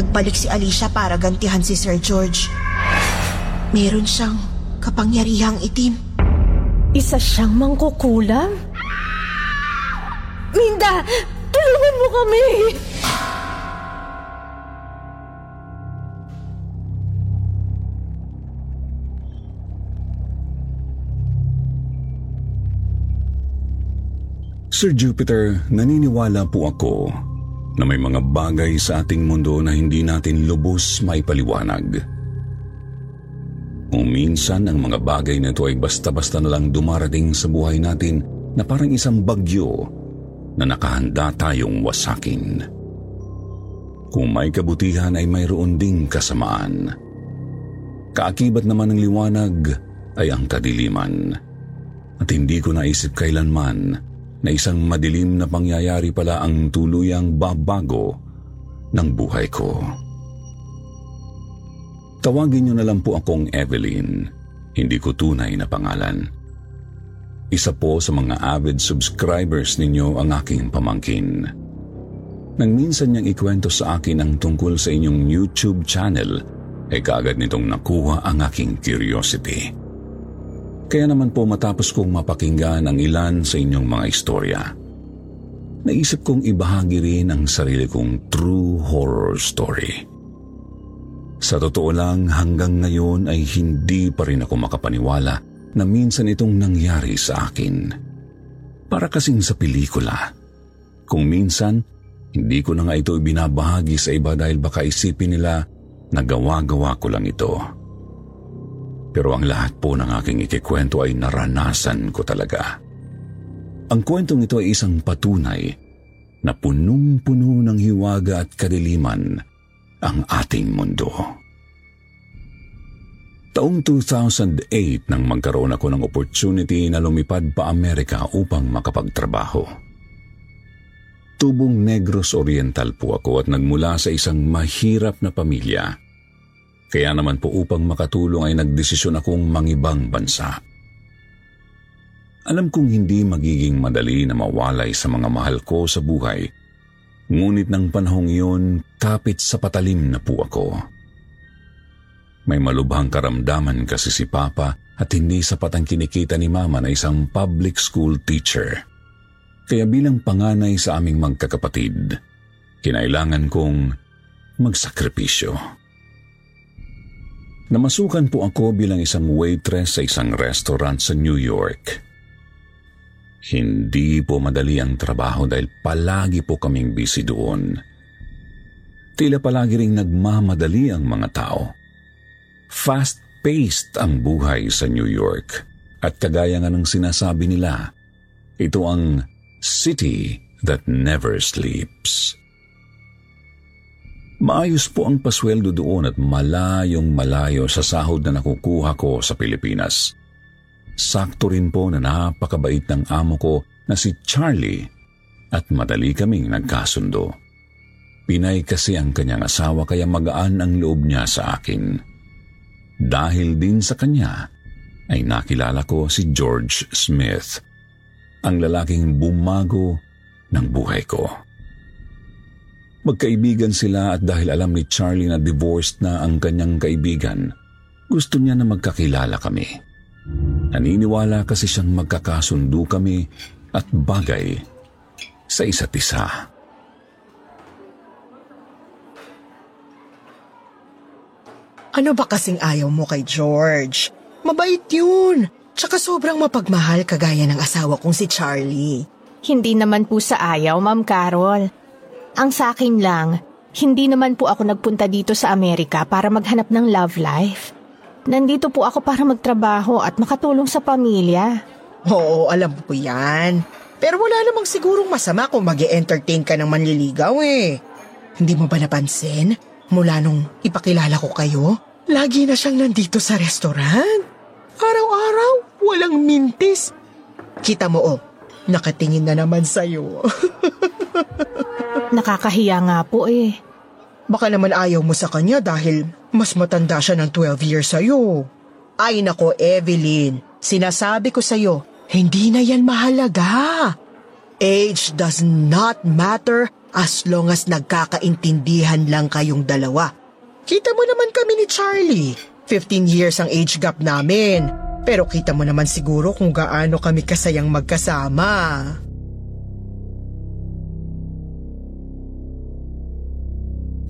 nagbalik si Alicia para gantihan si Sir George. Meron siyang kapangyarihang itim. Isa siyang mangkukulam? Minda, tulungan mo kami! Sir Jupiter, naniniwala po ako na may mga bagay sa ating mundo na hindi natin lubos maipaliwanag. Kung minsan ang mga bagay na ito ay basta-basta na lang dumarating sa buhay natin na parang isang bagyo na nakahanda tayong wasakin. Kung may kabutihan ay mayroon ding kasamaan. Kaakibat naman ng liwanag ay ang kadiliman. At hindi ko naisip kailanman na isang madilim na pangyayari pala ang tuluyang babago ng buhay ko. Tawagin niyo na lang po akong Evelyn, hindi ko tunay na pangalan. Isa po sa mga avid subscribers ninyo ang aking pamangkin. Nang minsan niyang ikwento sa akin ang tungkol sa inyong YouTube channel, ay kaagad nitong nakuha ang aking curiosity. Kaya naman po matapos kong mapakinggan ang ilan sa inyong mga istorya, naisip kong ibahagi rin ang sarili kong true horror story. Sa totoo lang, hanggang ngayon ay hindi pa rin ako makapaniwala na minsan itong nangyari sa akin. Para kasing sa pelikula. Kung minsan, hindi ko na nga ito ibinabahagi sa iba dahil baka isipin nila na gawa-gawa ko lang ito. Pero ang lahat po ng aking ikikwento ay naranasan ko talaga. Ang kwentong ito ay isang patunay na punong-puno ng hiwaga at kadiliman ang ating mundo. Taong 2008 nang magkaroon ako ng opportunity na lumipad pa Amerika upang makapagtrabaho. Tubong Negros Oriental po ako at nagmula sa isang mahirap na pamilya kaya naman po upang makatulong ay nagdesisyon akong mangibang bansa. Alam kong hindi magiging madali na mawalay sa mga mahal ko sa buhay, ngunit ng panahong iyon, kapit sa patalim na po ako. May malubhang karamdaman kasi si Papa at hindi sapat ang kinikita ni Mama na isang public school teacher. Kaya bilang panganay sa aming magkakapatid, kinailangan kong magsakripisyo. Namasukan po ako bilang isang waitress sa isang restaurant sa New York. Hindi po madali ang trabaho dahil palagi po kaming busy doon. Tila palagi ring nagmamadali ang mga tao. Fast-paced ang buhay sa New York at kagaya nga ng sinasabi nila, ito ang city that never sleeps. Maayos po ang pasweldo doon at malayong malayo sa sahod na nakukuha ko sa Pilipinas. Sakto rin po na napakabait ng amo ko na si Charlie at madali kaming nagkasundo. Pinay kasi ang kanyang asawa kaya magaan ang loob niya sa akin. Dahil din sa kanya ay nakilala ko si George Smith, ang lalaking bumago ng buhay ko. Magkaibigan sila at dahil alam ni Charlie na divorced na ang kanyang kaibigan, gusto niya na magkakilala kami. Naniniwala kasi siyang magkakasundo kami at bagay sa isa't isa. Ano ba kasing ayaw mo kay George? Mabait yun. Tsaka sobrang mapagmahal kagaya ng asawa kong si Charlie. Hindi naman po sa ayaw, Ma'am Carol. Ang sa akin lang, hindi naman po ako nagpunta dito sa Amerika para maghanap ng love life. Nandito po ako para magtrabaho at makatulong sa pamilya. Oo, alam ko yan. Pero wala namang sigurong masama kung mag entertain ka ng manliligaw eh. Hindi mo ba napansin? Mula nung ipakilala ko kayo, lagi na siyang nandito sa restaurant. Araw-araw, walang mintis. Kita mo oh, nakatingin na naman sa'yo. Nakakahiya nga po eh. Baka naman ayaw mo sa kanya dahil mas matanda siya ng 12 years sa'yo. Ay nako, Evelyn. Sinasabi ko sa'yo, hindi na yan mahalaga. Age does not matter As long as nagkakaintindihan lang kayong dalawa. Kita mo naman kami ni Charlie. 15 years ang age gap namin. Pero kita mo naman siguro kung gaano kami kasayang magkasama.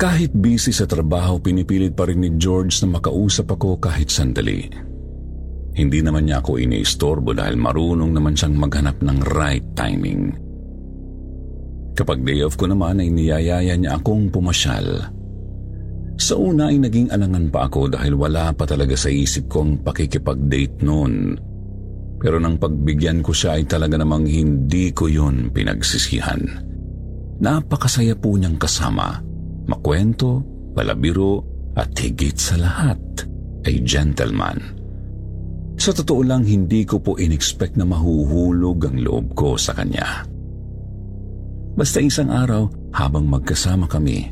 Kahit busy sa trabaho, pinipilit pa rin ni George na makausap ako kahit sandali. Hindi naman niya ako iniistorbo dahil marunong naman siyang maghanap ng right timing. Kapag day off ko naman ay niyayaya niya akong pumasyal. Sa una ay naging alangan pa ako dahil wala pa talaga sa isip ko ang pakikipag-date noon. Pero nang pagbigyan ko siya ay talaga namang hindi ko yun pinagsisihan. Napakasaya po niyang kasama makwento, palabiro at higit sa lahat ay gentleman. Sa totoo lang, hindi ko po inexpect na mahuhulog ang loob ko sa kanya. Basta isang araw, habang magkasama kami,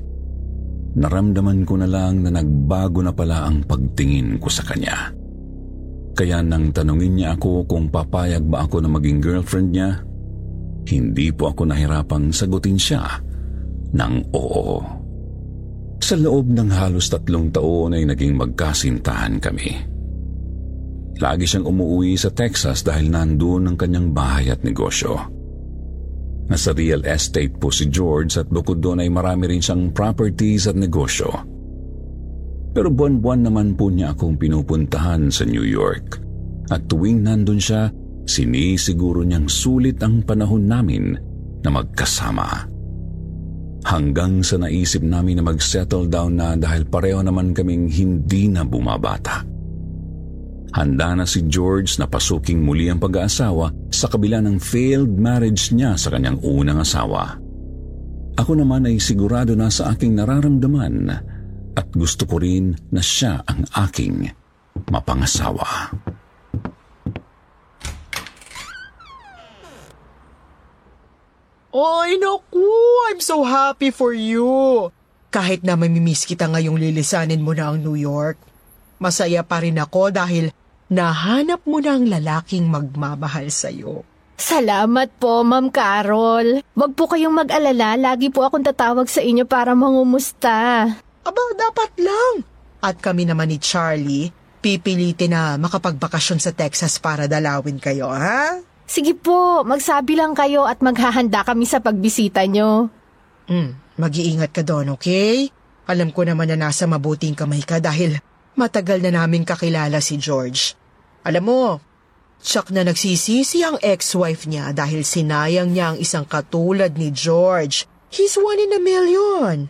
naramdaman ko na lang na nagbago na pala ang pagtingin ko sa kanya. Kaya nang tanungin niya ako kung papayag ba ako na maging girlfriend niya, hindi po ako nahirapang sagutin siya ng oo. Sa loob ng halos tatlong taon ay naging magkasintahan kami. Lagi siyang umuwi sa Texas dahil nandun ang kanyang bahay at negosyo. Nasa real estate po si George at bukod doon ay marami rin siyang properties at negosyo. Pero buwan-buwan naman po niya akong pinupuntahan sa New York. At tuwing nandun siya, sinisiguro niyang sulit ang panahon namin na magkasama. Hanggang sa naisip namin na mag-settle down na dahil pareho naman kaming hindi na bumabata. Handa na si George na pasuking muli ang pag-aasawa sa kabila ng failed marriage niya sa kanyang unang asawa. Ako naman ay sigurado na sa aking nararamdaman at gusto ko rin na siya ang aking mapangasawa. Ay, naku! I'm so happy for you! Kahit na mamimiss kita ngayong lilisanin mo na ang New York, masaya pa rin ako dahil nahanap mo na ang lalaking magmamahal sa'yo. Salamat po, Ma'am Carol. Huwag po kayong mag-alala. Lagi po akong tatawag sa inyo para mangumusta. Aba, dapat lang. At kami naman ni Charlie, pipilitin na makapagbakasyon sa Texas para dalawin kayo, ha? Sige po, magsabi lang kayo at maghahanda kami sa pagbisita nyo. Hmm, mag-iingat ka doon, okay? Alam ko naman na nasa mabuting kamay ka dahil matagal na naming kakilala si George. Alam mo, tsak na nagsisisi ang ex-wife niya dahil sinayang niya ang isang katulad ni George. He's one in a million.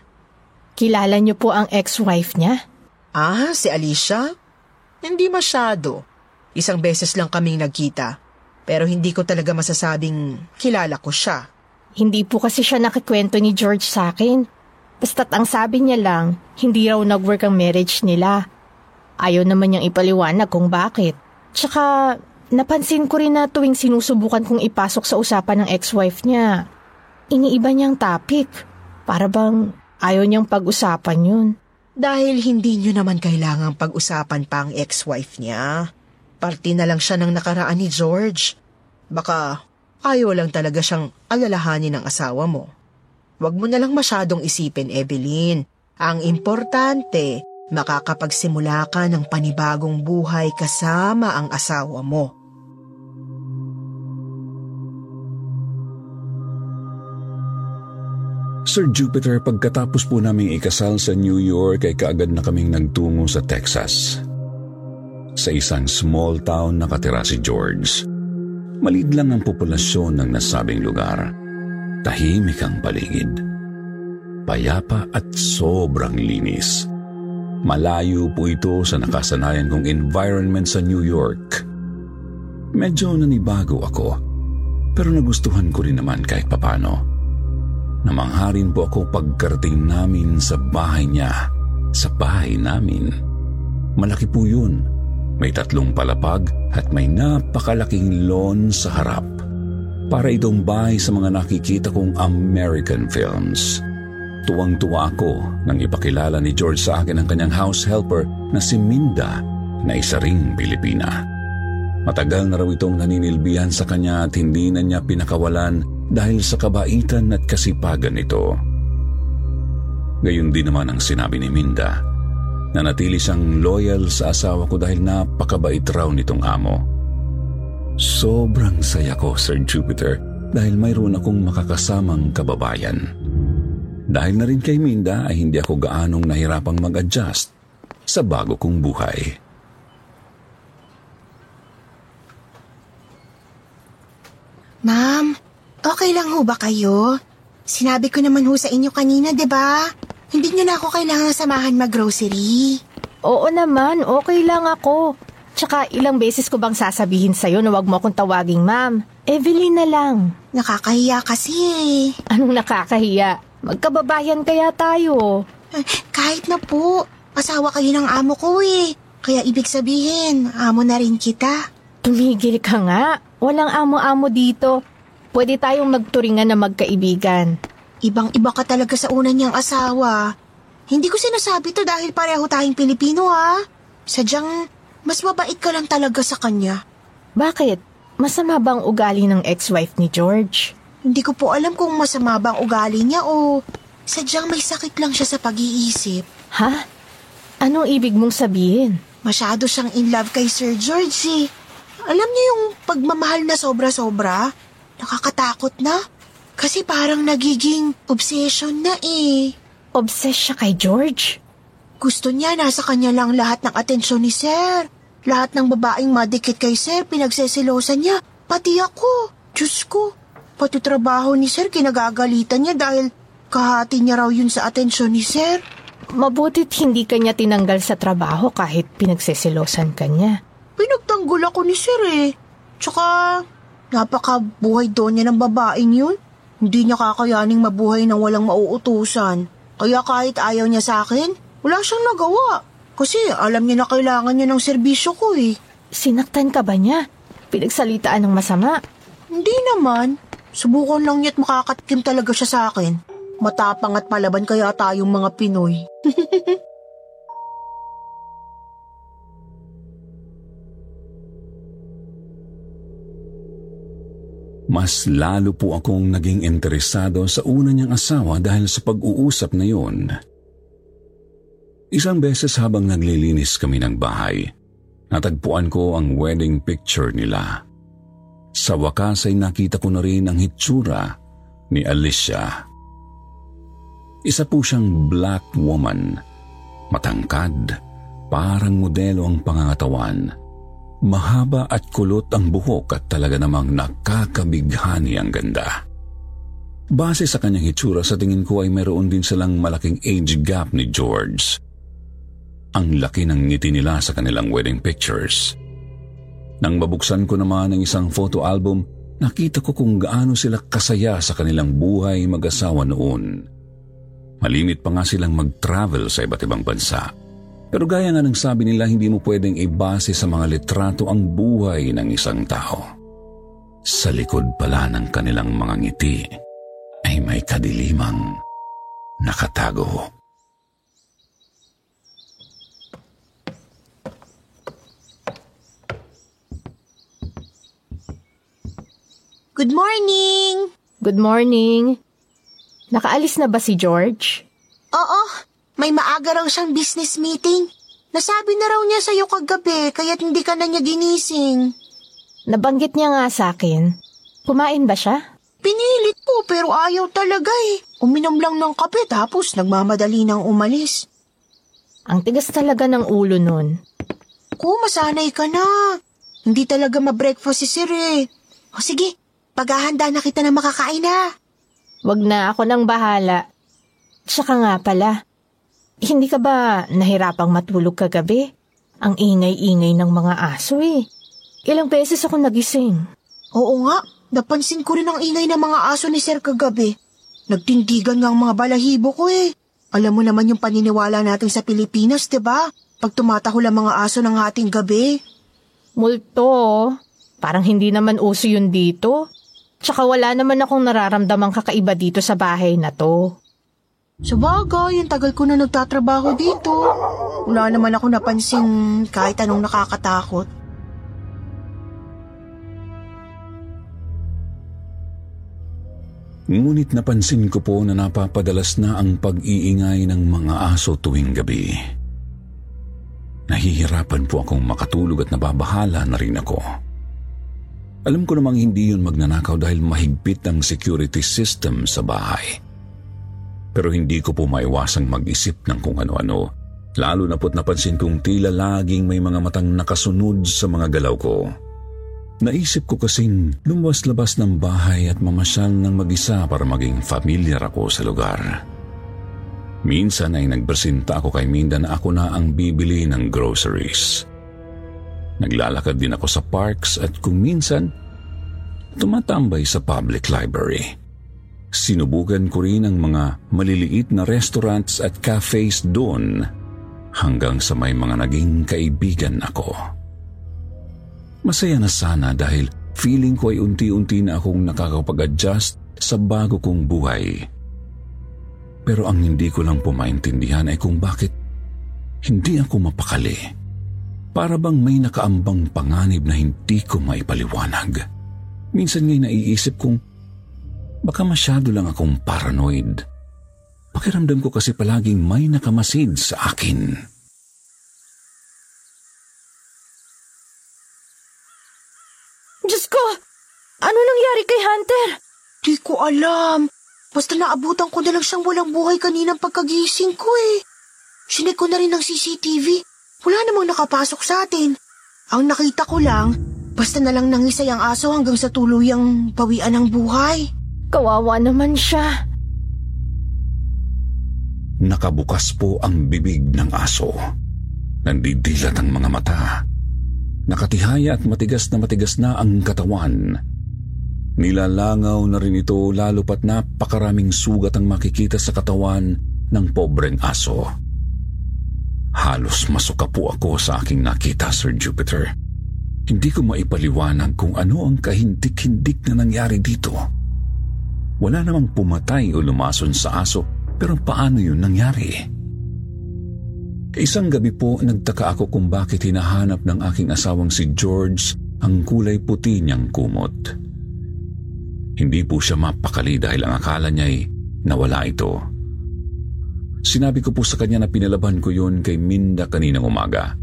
Kilala niyo po ang ex-wife niya? Ah, si Alicia? Hindi masyado. Isang beses lang kaming nagkita. Pero hindi ko talaga masasabing kilala ko siya. Hindi po kasi siya nakikwento ni George sa akin. Basta't ang sabi niya lang, hindi raw nag-work ang marriage nila. Ayaw naman niyang ipaliwanag kung bakit. Tsaka, napansin ko rin na tuwing sinusubukan kong ipasok sa usapan ng ex-wife niya, iniiba niyang topic. Para bang ayaw niyang pag-usapan yun. Dahil hindi niyo naman kailangang pag-usapan pa ang ex-wife niya. Party na lang siya ng nakaraan ni George. Baka ayaw lang talaga siyang alalahanin ng asawa mo. Huwag mo na lang masyadong isipin, Evelyn. Ang importante, makakapagsimula ka ng panibagong buhay kasama ang asawa mo. Sir Jupiter, pagkatapos po naming ikasal sa New York ay kaagad na kaming nagtungo sa Texas. Sa isang small town nakatira si George. Malid lang ang populasyon ng nasabing lugar. Tahimik ang paligid. Payapa at sobrang linis. Malayo po ito sa nakasanayan kong environment sa New York. Medyo nanibago ako, pero nagustuhan ko rin naman kahit papano. Namangharin po ako pagkarating namin sa bahay niya, sa bahay namin. Malaki po yun may tatlong palapag at may napakalaking lawn sa harap. Para bahay sa mga nakikita kong American films. Tuwang-tuwa ako nang ipakilala ni George sa akin ang kanyang house helper na si Minda na isa ring Pilipina. Matagal na raw itong naninilbihan sa kanya at hindi na niya pinakawalan dahil sa kabaitan at kasipagan nito. Gayon din naman ang sinabi ni Minda na natili siyang loyal sa asawa ko dahil napakabait raw nitong amo. Sobrang saya ko, Sir Jupiter, dahil mayroon akong makakasamang kababayan. Dahil na rin kay Minda ay hindi ako gaanong nahirapang mag-adjust sa bago kong buhay. Ma'am, okay lang ho ba kayo? Sinabi ko naman ho sa inyo kanina, 'di ba? Hindi niyo na ako kailangan samahan mag-grocery. Oo naman, okay lang ako. Tsaka ilang beses ko bang sasabihin sa'yo na wag mo akong tawaging ma'am? Evelyn na lang. Nakakahiya kasi eh. Anong nakakahiya? Magkababayan kaya tayo. Eh, Kahit na po, asawa kayo ng amo ko eh. Kaya ibig sabihin, amo na rin kita. Tumigil ka nga. Walang amo-amo dito. Pwede tayong magturingan na magkaibigan. Ibang-iba ka talaga sa una niyang asawa. Hindi ko sinasabi to dahil pareho tayong Pilipino ha. Sadyang, mas mabait ka lang talaga sa kanya. Bakit? Masama bang ugali ng ex-wife ni George? Hindi ko po alam kung masama bang ugali niya o sadyang may sakit lang siya sa pag-iisip. Ha? Anong ibig mong sabihin? Masyado siyang in love kay Sir George eh. Alam niyo yung pagmamahal na sobra-sobra? Nakakatakot na. Kasi parang nagiging obsession na eh. Obsessed siya kay George? Gusto niya nasa kanya lang lahat ng atensyon ni Sir. Lahat ng babaeng madikit kay Sir, pinagsesilosan niya. Pati ako. Diyos ko. Pati trabaho ni Sir, kinagagalitan niya dahil kahati niya raw yun sa atensyon ni Sir. Mabutit hindi kanya tinanggal sa trabaho kahit pinagsesilosan ka niya. Pinagtanggol ako ni Sir eh. Tsaka, napakabuhay doon niya ng babaeng yun. Hindi niya kakayaning mabuhay nang walang mauutusan. Kaya kahit ayaw niya sa akin, wala siyang nagawa. Kasi alam niya na kailangan niya ng serbisyo ko eh. Sinaktan ka ba niya? Pinagsalitaan ng masama? Hindi naman. Subukan lang niya't makakatikim talaga siya sa akin. Matapang at palaban kaya tayong mga Pinoy. Mas lalo po akong naging interesado sa una niyang asawa dahil sa pag-uusap na yun. Isang beses habang naglilinis kami ng bahay, natagpuan ko ang wedding picture nila. Sa wakas ay nakita ko na rin ang hitsura ni Alicia. Isa po siyang black woman, matangkad, parang modelo ang pangangatawan. Mahaba at kulot ang buhok at talaga namang nakakabighani ang ganda. Base sa kanyang hitsura sa tingin ko ay meron din silang malaking age gap ni George. Ang laki ng ngiti nila sa kanilang wedding pictures. Nang mabuksan ko naman ang isang photo album, nakita ko kung gaano sila kasaya sa kanilang buhay mag-asawa noon. Malimit pa nga silang mag-travel sa iba't ibang bansa. Pero gaya nga ng sabi nila, hindi mo pwedeng ibase sa mga litrato ang buhay ng isang tao. Sa likod pala ng kanilang mga ngiti ay may kadilimang nakatago. Good morning! Good morning. Nakaalis na ba si George? Oo, may maaga raw siyang business meeting. Nasabi na raw niya sa'yo kagabi, kaya't hindi ka na niya ginising. Nabanggit niya nga sa akin. Kumain ba siya? Pinilit ko pero ayaw talaga eh. Uminom lang ng kape tapos nagmamadali nang umalis. Ang tigas talaga ng ulo nun. Ko, masanay ka na. Hindi talaga ma-breakfast si Sir eh. O sige, paghahanda na kita na makakain na. Wag na ako nang bahala. Tsaka nga pala, hindi ka ba nahirapang matulog kagabi? Ang ingay-ingay ng mga aso eh. Ilang beses ako nagising. Oo nga, napansin ko rin ang ingay ng mga aso ni Sir kagabi. Nagtindigan nga ang mga balahibo ko eh. Alam mo naman yung paniniwala natin sa Pilipinas, 'di ba? Pag tumatahol ang mga aso ng ating gabi. Multo, parang hindi naman uso yun dito. Tsaka wala naman akong nararamdamang kakaiba dito sa bahay na to. Sa bagay, yung tagal ko na nagtatrabaho dito. Wala naman ako napansin kahit anong nakakatakot. Ngunit napansin ko po na napapadalas na ang pag-iingay ng mga aso tuwing gabi. Nahihirapan po akong makatulog at nababahala na rin ako. Alam ko namang hindi yun magnanakaw dahil mahigpit ang security system sa bahay. Pero hindi ko po maiwasang mag-isip ng kung ano-ano, lalo na po't napansin kong tila laging may mga matang nakasunod sa mga galaw ko. Naisip ko kasing lumas-labas ng bahay at mamasyal ng mag-isa para maging familiar ako sa lugar. Minsan ay nagpresinta ako kay Minda na ako na ang bibili ng groceries. Naglalakad din ako sa parks at kung minsan, tumatambay sa public library. Sinubukan ko rin ang mga maliliit na restaurants at cafes doon hanggang sa may mga naging kaibigan ako. Masaya na sana dahil feeling ko ay unti-unti na akong nakakapag-adjust sa bago kong buhay. Pero ang hindi ko lang po maintindihan ay kung bakit hindi ako mapakali. Para bang may nakaambang panganib na hindi ko maipaliwanag. Minsan nga'y naiisip kong baka masyado lang akong paranoid. Pakiramdam ko kasi palaging may nakamasid sa akin. Diyos ko! Ano nangyari kay Hunter? Di ko alam. Basta naabutan ko na lang siyang walang buhay kaninang pagkagising ko eh. Sinek ko na rin ng CCTV. Wala namang nakapasok sa atin. Ang nakita ko lang, basta na lang nangisay ang aso hanggang sa tuluyang pawian ng buhay. Kawawa naman siya. Nakabukas po ang bibig ng aso. Nandidilat ang mga mata. Nakatihaya at matigas na matigas na ang katawan. Nilalangaw na rin ito lalo pat napakaraming sugat ang makikita sa katawan ng pobreng aso. Halos masuka po ako sa aking nakita, Sir Jupiter. Hindi ko maipaliwanag kung ano ang kahindik-hindik na nangyari dito. Wala namang pumatay o lumason sa aso pero paano yun nangyari? Isang gabi po nagtaka ako kung bakit hinahanap ng aking asawang si George ang kulay puti niyang kumot. Hindi po siya mapakali dahil ang akala niya ay nawala ito. Sinabi ko po sa kanya na pinalaban ko yun kay Minda kaninang umaga.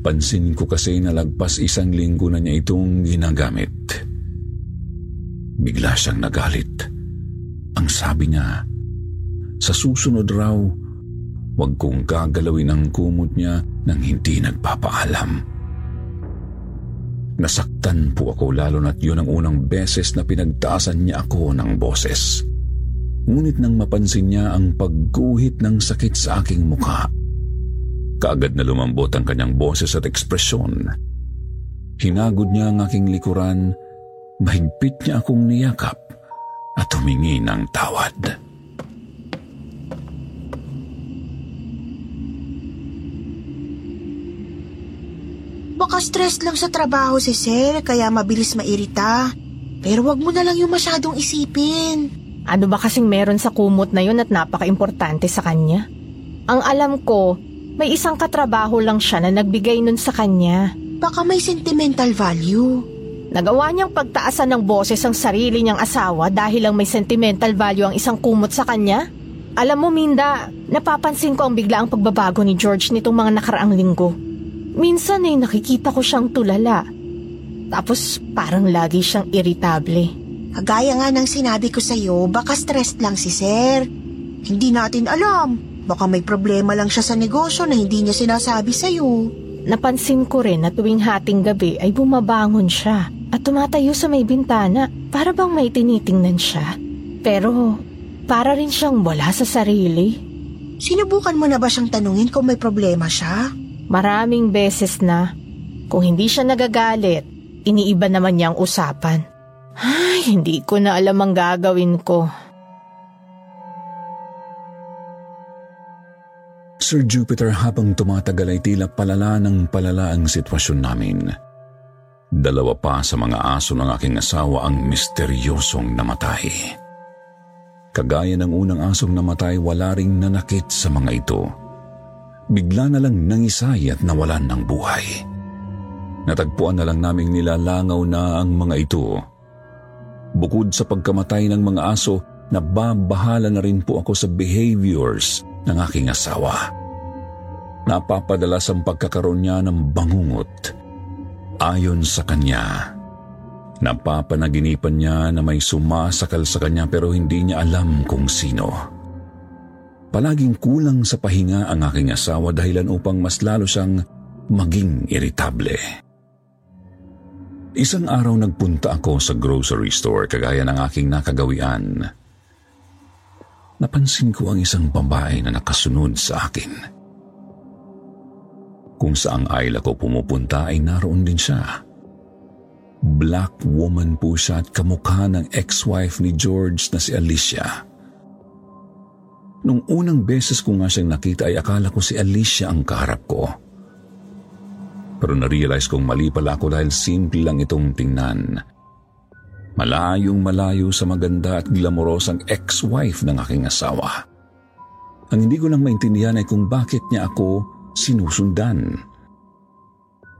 Pansin ko kasi na lagpas isang linggo na niya itong ginagamit. Bigla siyang nagalit. Ang sabi niya, sa susunod raw, Huwag kong gagalawin ang kumot niya nang hindi nagpapaalam. Nasaktan po ako lalo na't yun ang unang beses na pinagtaasan niya ako ng boses. Ngunit nang mapansin niya ang pagguhit ng sakit sa aking mukha, kaagad na lumambot ang kanyang boses at ekspresyon. Hinagod niya ang aking likuran, mahigpit niya akong niyakap at humingi ng tawad. Baka stress lang sa trabaho si Sir, kaya mabilis mairita. Pero wag mo na lang yung masyadong isipin. Ano ba kasing meron sa kumot na yun at napaka-importante sa kanya? Ang alam ko, may isang katrabaho lang siya na nagbigay nun sa kanya. Baka may sentimental value. Nagawa niyang pagtaasan ng boses ang sarili niyang asawa dahil lang may sentimental value ang isang kumot sa kanya? Alam mo, Minda, napapansin ko ang bigla ang pagbabago ni George nitong mga nakaraang linggo. Minsan ay nakikita ko siyang tulala. Tapos parang lagi siyang iritable. Kagaya nga ng sinabi ko sa'yo, baka stressed lang si Sir. Hindi natin alam. Baka may problema lang siya sa negosyo na hindi niya sinasabi sa'yo. Napansin ko rin na tuwing hating gabi ay bumabangon siya at tumatayo sa may bintana para bang may tinitingnan siya. Pero para rin siyang wala sa sarili. Sinubukan mo na ba siyang tanungin kung may problema siya? Maraming beses na. Kung hindi siya nagagalit, iniiba naman niya ang usapan. Ay, hindi ko na alam ang gagawin ko. Sir Jupiter habang tumatagal ay tila palala ng palala ang sitwasyon namin. Dalawa pa sa mga aso ng aking asawa ang misteryosong namatay. Kagaya ng unang asong namatay, wala ring nanakit sa mga ito bigla na lang nangisay at nawalan ng buhay. Natagpuan na lang naming nilalangaw na ang mga ito. Bukod sa pagkamatay ng mga aso, nababahala na rin po ako sa behaviors ng aking asawa. Napapadalas ang pagkakaroon niya ng bangungot. Ayon sa kanya, napapanaginipan niya na may sumasakal sa kanya pero hindi niya alam kung sino. Palaging kulang sa pahinga ang aking asawa dahilan upang mas lalo siyang maging iritable. Isang araw nagpunta ako sa grocery store kagaya ng aking nakagawian. Napansin ko ang isang babae na nakasunod sa akin. Kung saang aisle ako pumupunta ay naroon din siya. Black woman po siya at kamukha ng ex-wife ni George na si Alicia. Nung unang beses ko nga siyang nakita ay akala ko si Alicia ang kaharap ko. Pero na-realize kong mali pala ako dahil simple lang itong tingnan. Malayong malayo sa maganda at glamorosang ex-wife ng aking asawa. Ang hindi ko lang maintindihan ay kung bakit niya ako sinusundan.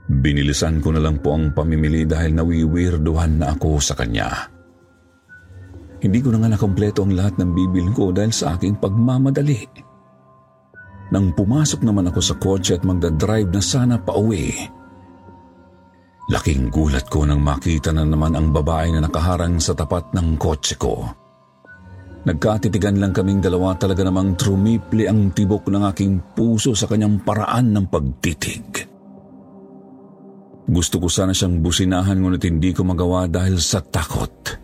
Binilisan ko na lang po ang pamimili dahil nawiwirduhan na ako sa kanya. Hindi ko na nga nakompleto ang lahat ng bibil ko dahil sa aking pagmamadali. Nang pumasok naman ako sa kotse at magdadrive na sana pa uwi, laking gulat ko nang makita na naman ang babae na nakaharang sa tapat ng kotse ko. Nagkatitigan lang kaming dalawa talaga namang trumipli ang tibok ng aking puso sa kanyang paraan ng pagtitig. Gusto ko sana siyang businahan ngunit hindi ko magawa dahil sa takot.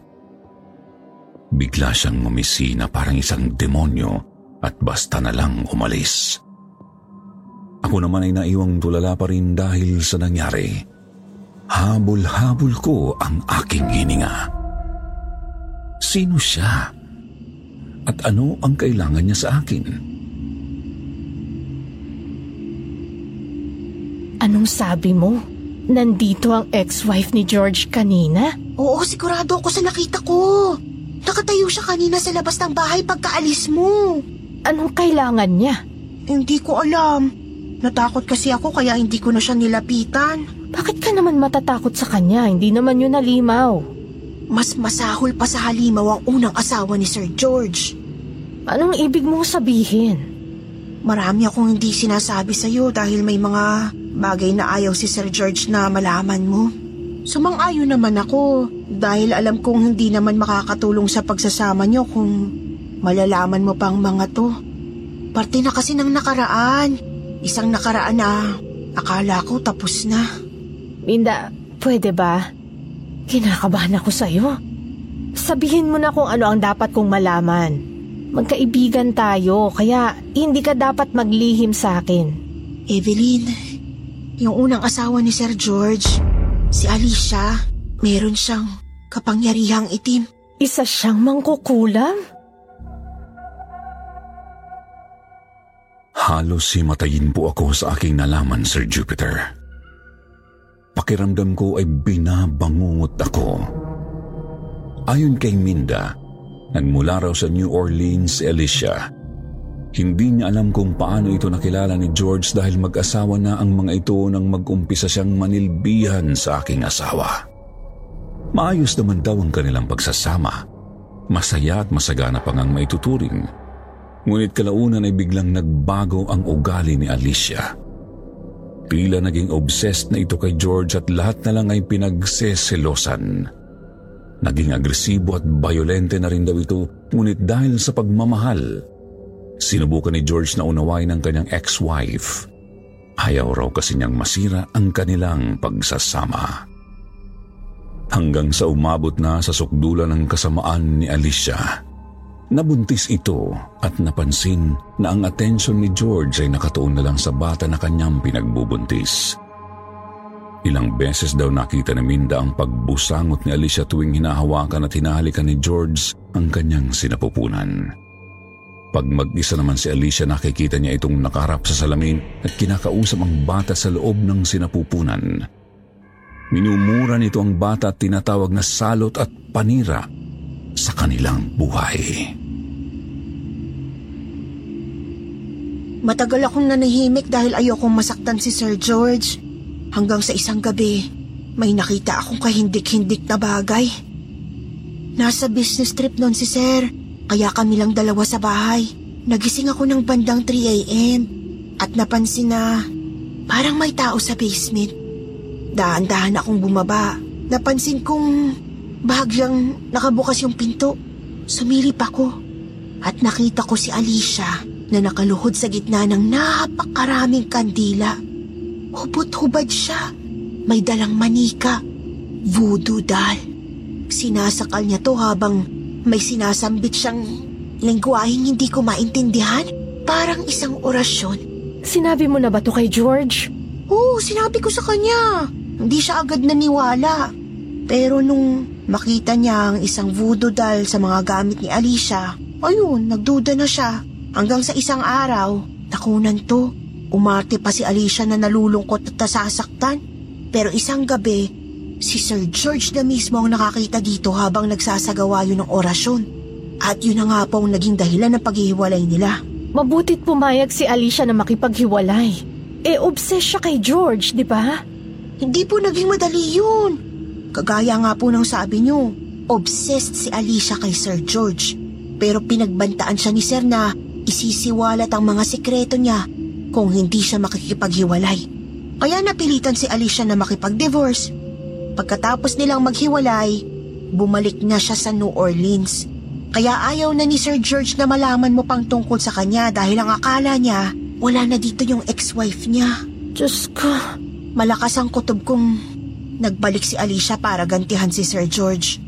Bigla siyang umisina parang isang demonyo at basta na lang umalis. Ako naman ay naiwang tulala pa rin dahil sa nangyari. Habol-habol ko ang aking hininga. Sino siya? At ano ang kailangan niya sa akin? Anong sabi mo? Nandito ang ex-wife ni George kanina? Oo, sigurado ako sa nakita ko. Nakatayo siya kanina sa labas ng bahay pagkaalis mo. Anong kailangan niya? Hindi ko alam. Natakot kasi ako kaya hindi ko na siya nilapitan. Bakit ka naman matatakot sa kanya? Hindi naman yun nalimaw. Mas masahol pa sa halimaw ang unang asawa ni Sir George. Anong ibig mong sabihin? Marami akong hindi sinasabi sa'yo dahil may mga bagay na ayaw si Sir George na malaman mo. Sumang-ayo naman ako dahil alam kong hindi naman makakatulong sa pagsasama niyo kung Malalaman mo pang mga to. Parte na kasi ng nakaraan. Isang nakaraan na akala ko tapos na. Minda, pwede ba? Kinakabahan ako sa'yo. Sabihin mo na kung ano ang dapat kong malaman. Magkaibigan tayo, kaya hindi ka dapat maglihim sa akin. Evelyn, yung unang asawa ni Sir George, si Alicia, meron siyang kapangyarihang itim. Isa siyang mangkukulam? Halos himatayin po ako sa aking nalaman, Sir Jupiter. Pakiramdam ko ay binabangungot ako. Ayon kay Minda, nagmula raw sa New Orleans si Alicia. Hindi niya alam kung paano ito nakilala ni George dahil mag-asawa na ang mga ito nang mag-umpisa siyang manilbihan sa aking asawa. Maayos naman daw ang kanilang pagsasama. Masaya at masagana pang ang maituturing Ngunit kalaunan ay biglang nagbago ang ugali ni Alicia. Tila naging obsessed na ito kay George at lahat na lang ay pinagseselosan. Naging agresibo at bayolente na rin daw ito ngunit dahil sa pagmamahal, sinubukan ni George na unawain ang kanyang ex-wife. Ayaw raw kasi niyang masira ang kanilang pagsasama. Hanggang sa umabot na sa sukdulan ng kasamaan ni Alicia. Nabuntis ito at napansin na ang atensyon ni George ay nakatuon na lang sa bata na kanyang pinagbubuntis. Ilang beses daw nakita ni Minda ang pagbusangot ni Alicia tuwing hinahawakan at hinahalikan ni George ang kanyang sinapupunan. Pag mag-isa naman si Alicia nakikita niya itong nakarap sa salamin at kinakausap ang bata sa loob ng sinapupunan. Minumura nito ang bata at tinatawag na salot at panira sa kanilang buhay. Matagal akong nanahimik dahil ayokong masaktan si Sir George. Hanggang sa isang gabi, may nakita akong kahindik-hindik na bagay. Nasa business trip noon si Sir. Kaya kami lang dalawa sa bahay. Nagising ako ng bandang 3 a.m. At napansin na parang may tao sa basement. Dahan-dahan akong bumaba. Napansin kong bahagyang nakabukas yung pinto. Sumilip ako at nakita ko si Alicia na nakaluhod sa gitna ng napakaraming kandila. Hubot-hubad siya. May dalang manika. Voodoo doll. Sinasakal niya to habang may sinasambit siyang lingwaheng hindi ko maintindihan. Parang isang orasyon. Sinabi mo na ba to kay George? Oo, sinabi ko sa kanya. Hindi siya agad naniwala. Pero nung makita niya ang isang voodoo doll sa mga gamit ni Alicia, ayun, nagduda na siya. Hanggang sa isang araw, nakunan to. Umarte pa si Alicia na nalulungkot at nasasaktan. Pero isang gabi, si Sir George na mismo ang nakakita dito habang nagsasagawa yun ng orasyon. At yun na nga po ang naging dahilan ng paghihiwalay nila. Mabutit pumayag si Alicia na makipaghiwalay. Eh, obsessed siya kay George, di ba? Hindi po naging madali yun. Kagaya nga po ng sabi niyo, obsessed si Alicia kay Sir George. Pero pinagbantaan siya ni Sir na isisiwalat ang mga sikreto niya kung hindi siya makikipaghiwalay. Kaya napilitan si Alicia na makipag-divorce. Pagkatapos nilang maghiwalay, bumalik na siya sa New Orleans. Kaya ayaw na ni Sir George na malaman mo pang tungkol sa kanya dahil ang akala niya wala na dito yung ex-wife niya. Diyos ko. Malakas ang kutob kong nagbalik si Alicia para gantihan si Sir George.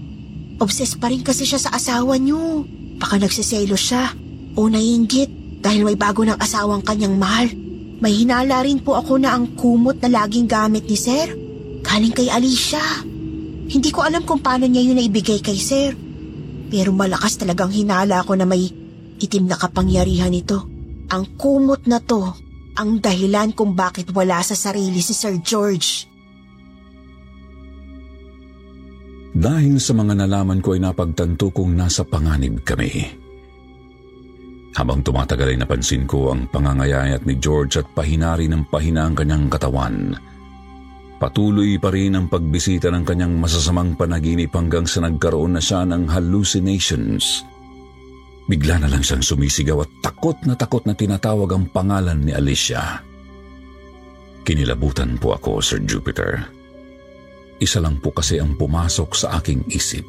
Obsessed pa rin kasi siya sa asawa niyo. Baka nagsiselo siya o naiinggit dahil may bago ng asawang kanyang mahal. May hinala rin po ako na ang kumot na laging gamit ni Sir. Galing kay Alicia. Hindi ko alam kung paano niya yun naibigay kay Sir. Pero malakas talagang hinala ko na may itim na kapangyarihan ito. Ang kumot na to ang dahilan kung bakit wala sa sarili si Sir George. Dahil sa mga nalaman ko ay napagtanto kong nasa panganib kami. Habang tumatagal ay napansin ko ang pangangayayat ni George at pahinari ng pahina ang kanyang katawan. Patuloy pa rin ang pagbisita ng kanyang masasamang panaginip hanggang sa nagkaroon na siya ng hallucinations. Bigla na lang siyang sumisigaw at takot na takot na tinatawag ang pangalan ni Alicia. Kinilabutan po ako, Sir Jupiter. Isa lang po kasi ang pumasok sa aking isip.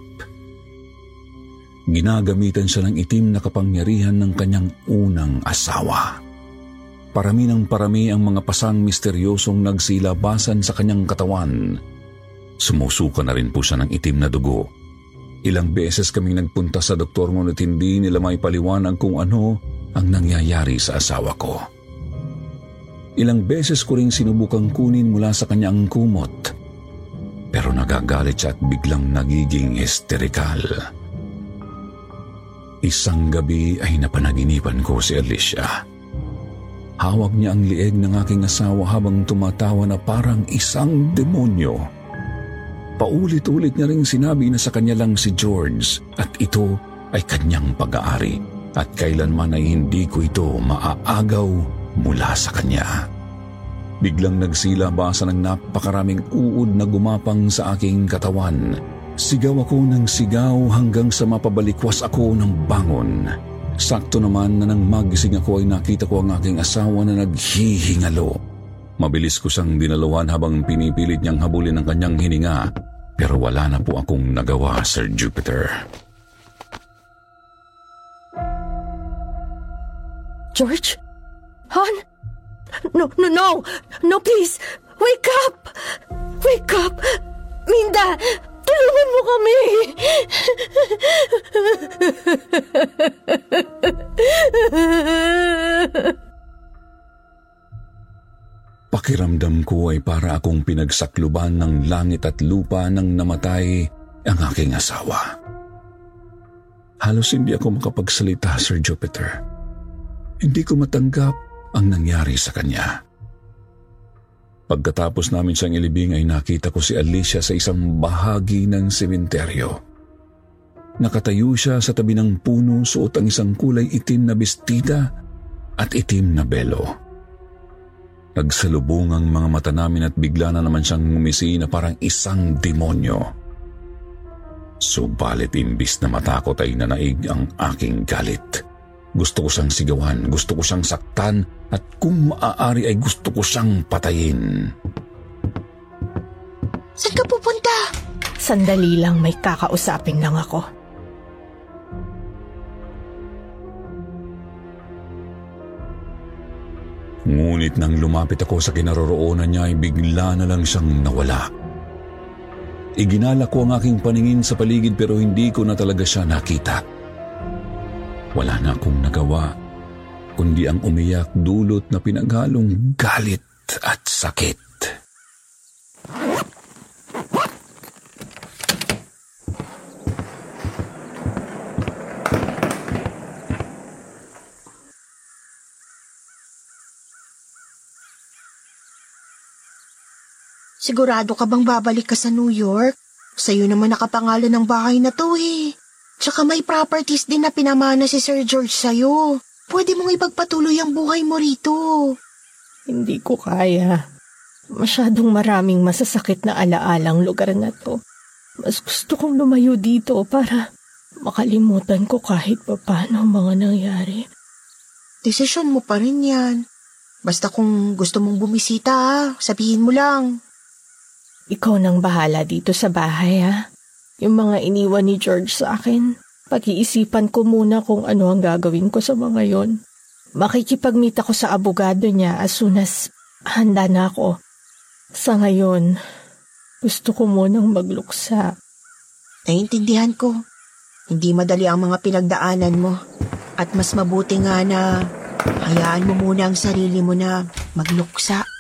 Ginagamitan siya ng itim na kapangyarihan ng kanyang unang asawa. Parami ng parami ang mga pasang misteryosong nagsilabasan sa kanyang katawan. Sumusuka na rin po siya ng itim na dugo. Ilang beses kaming nagpunta sa doktor ngunit hindi nila may paliwanag kung ano ang nangyayari sa asawa ko. Ilang beses ko rin sinubukang kunin mula sa kanya ang kumot. Pero nagagalit siya at biglang nagiging hysterikal. Isang gabi ay napanaginipan ko si Alicia. Hawak niya ang lieg ng aking asawa habang tumatawa na parang isang demonyo. Paulit-ulit niya ring sinabi na sa kanya lang si George at ito ay kanyang pag-aari at kailanman ay hindi ko ito maaagaw mula sa kanya. Biglang nagsilabasa ng napakaraming uod na gumapang sa aking katawan. Sigaw ako ng sigaw hanggang sa mapabalikwas ako ng bangon. Sakto naman na nang magising ako ay nakita ko ang aking asawa na naghihingalo. Mabilis ko siyang dinaluhan habang pinipilit niyang habulin ang kanyang hininga pero wala na po akong nagawa, Sir Jupiter. George? Han? No, no, no! No, please! Wake up! Wake up! Minda! Tulungan mo kami! Pakiramdam ko ay para akong pinagsakluban ng langit at lupa nang namatay ang aking asawa. Halos hindi ako makapagsalita, Sir Jupiter. Hindi ko matanggap ang nangyari sa kanya. Pagkatapos namin siyang ilibing ay nakita ko si Alicia sa isang bahagi ng sementeryo. Nakatayo siya sa tabi ng puno suot ang isang kulay itim na bestida at itim na belo. Nagsalubong ang mga mata namin at bigla na naman siyang ngumisi na parang isang demonyo. Subalit imbis na matakot ay nanaig ang aking galit. Gusto ko siyang sigawan, gusto ko siyang saktan, at kung maaari ay gusto ko siyang patayin. Saan ka pupunta? Sandali lang may kakausapin lang ako. Ngunit nang lumapit ako sa kinaroroonan niya ay bigla na lang siyang nawala. Iginala ko ang aking paningin sa paligid pero hindi ko na talaga siya nakita. Wala na akong nagawa, kundi ang umiyak dulot na pinaghalong galit at sakit. Sigurado ka bang babalik ka sa New York? Sa'yo naman nakapangalan ng bahay na to eh. Tsaka may properties din na pinamana si Sir George sa'yo. Pwede mong ipagpatuloy ang buhay mo rito. Hindi ko kaya. Masyadong maraming masasakit na alaalang lugar na to. Mas gusto kong lumayo dito para makalimutan ko kahit pa paano ang mga nangyari. Desisyon mo pa rin yan. Basta kung gusto mong bumisita, ha, sabihin mo lang. Ikaw nang bahala dito sa bahay ha. Yung mga iniwan ni George sa akin. Pag-iisipan ko muna kung ano ang gagawin ko sa mga yon. Makikipag-meet ako sa abogado niya as soon as handa na ako. Sa ngayon, gusto ko munang magluksa. Naiintindihan ko. Hindi madali ang mga pinagdaanan mo. At mas mabuti nga na hayaan mo muna ang sarili mo na magluksa.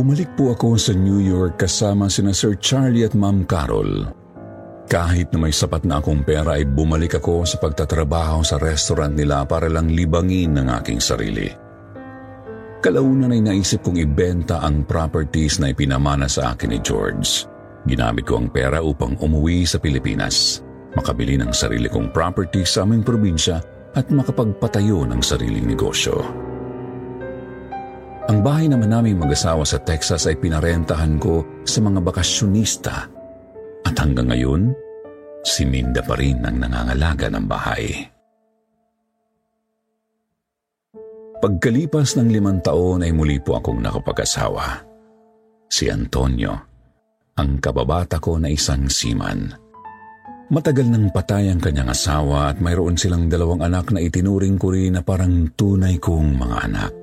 Bumalik po ako sa New York kasama sina Sir Charlie at Ma'am Carol. Kahit na may sapat na akong pera ay bumalik ako sa pagtatrabaho sa restaurant nila para lang libangin ang aking sarili. Kalaunan ay naisip kong ibenta ang properties na ipinamana sa akin ni George. Ginamit ko ang pera upang umuwi sa Pilipinas, makabili ng sarili kong property sa aming probinsya at makapagpatayo ng sariling negosyo. Ang bahay naman naming mag-asawa sa Texas ay pinarentahan ko sa mga bakasyonista at hanggang ngayon, si Minda pa rin ang nangangalaga ng bahay. Pagkalipas ng limang taon ay muli po akong nakapag-asawa. Si Antonio, ang kababata ko na isang siman. Matagal nang patay ang kanyang asawa at mayroon silang dalawang anak na itinuring ko rin na parang tunay kong mga anak.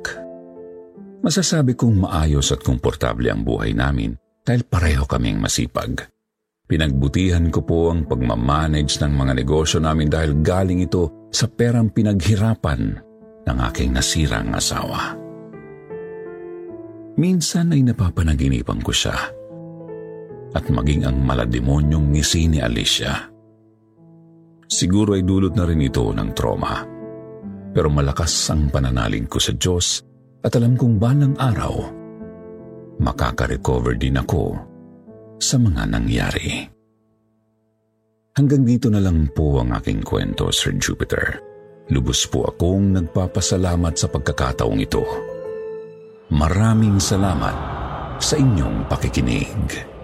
Masasabi kong maayos at komportable ang buhay namin dahil pareho kaming masipag. Pinagbutihan ko po ang pagmamanage ng mga negosyo namin dahil galing ito sa perang pinaghirapan ng aking nasirang asawa. Minsan ay napapanaginipan ko siya at maging ang malademonyong ngisi ni Alicia. Siguro ay dulot na rin ito ng trauma. Pero malakas ang pananalig ko sa Diyos at alam kong balang araw, makaka-recover din ako sa mga nangyari. Hanggang dito na lang po ang aking kwento, Sir Jupiter. Lubos po akong nagpapasalamat sa pagkakataong ito. Maraming salamat sa inyong pakikinig.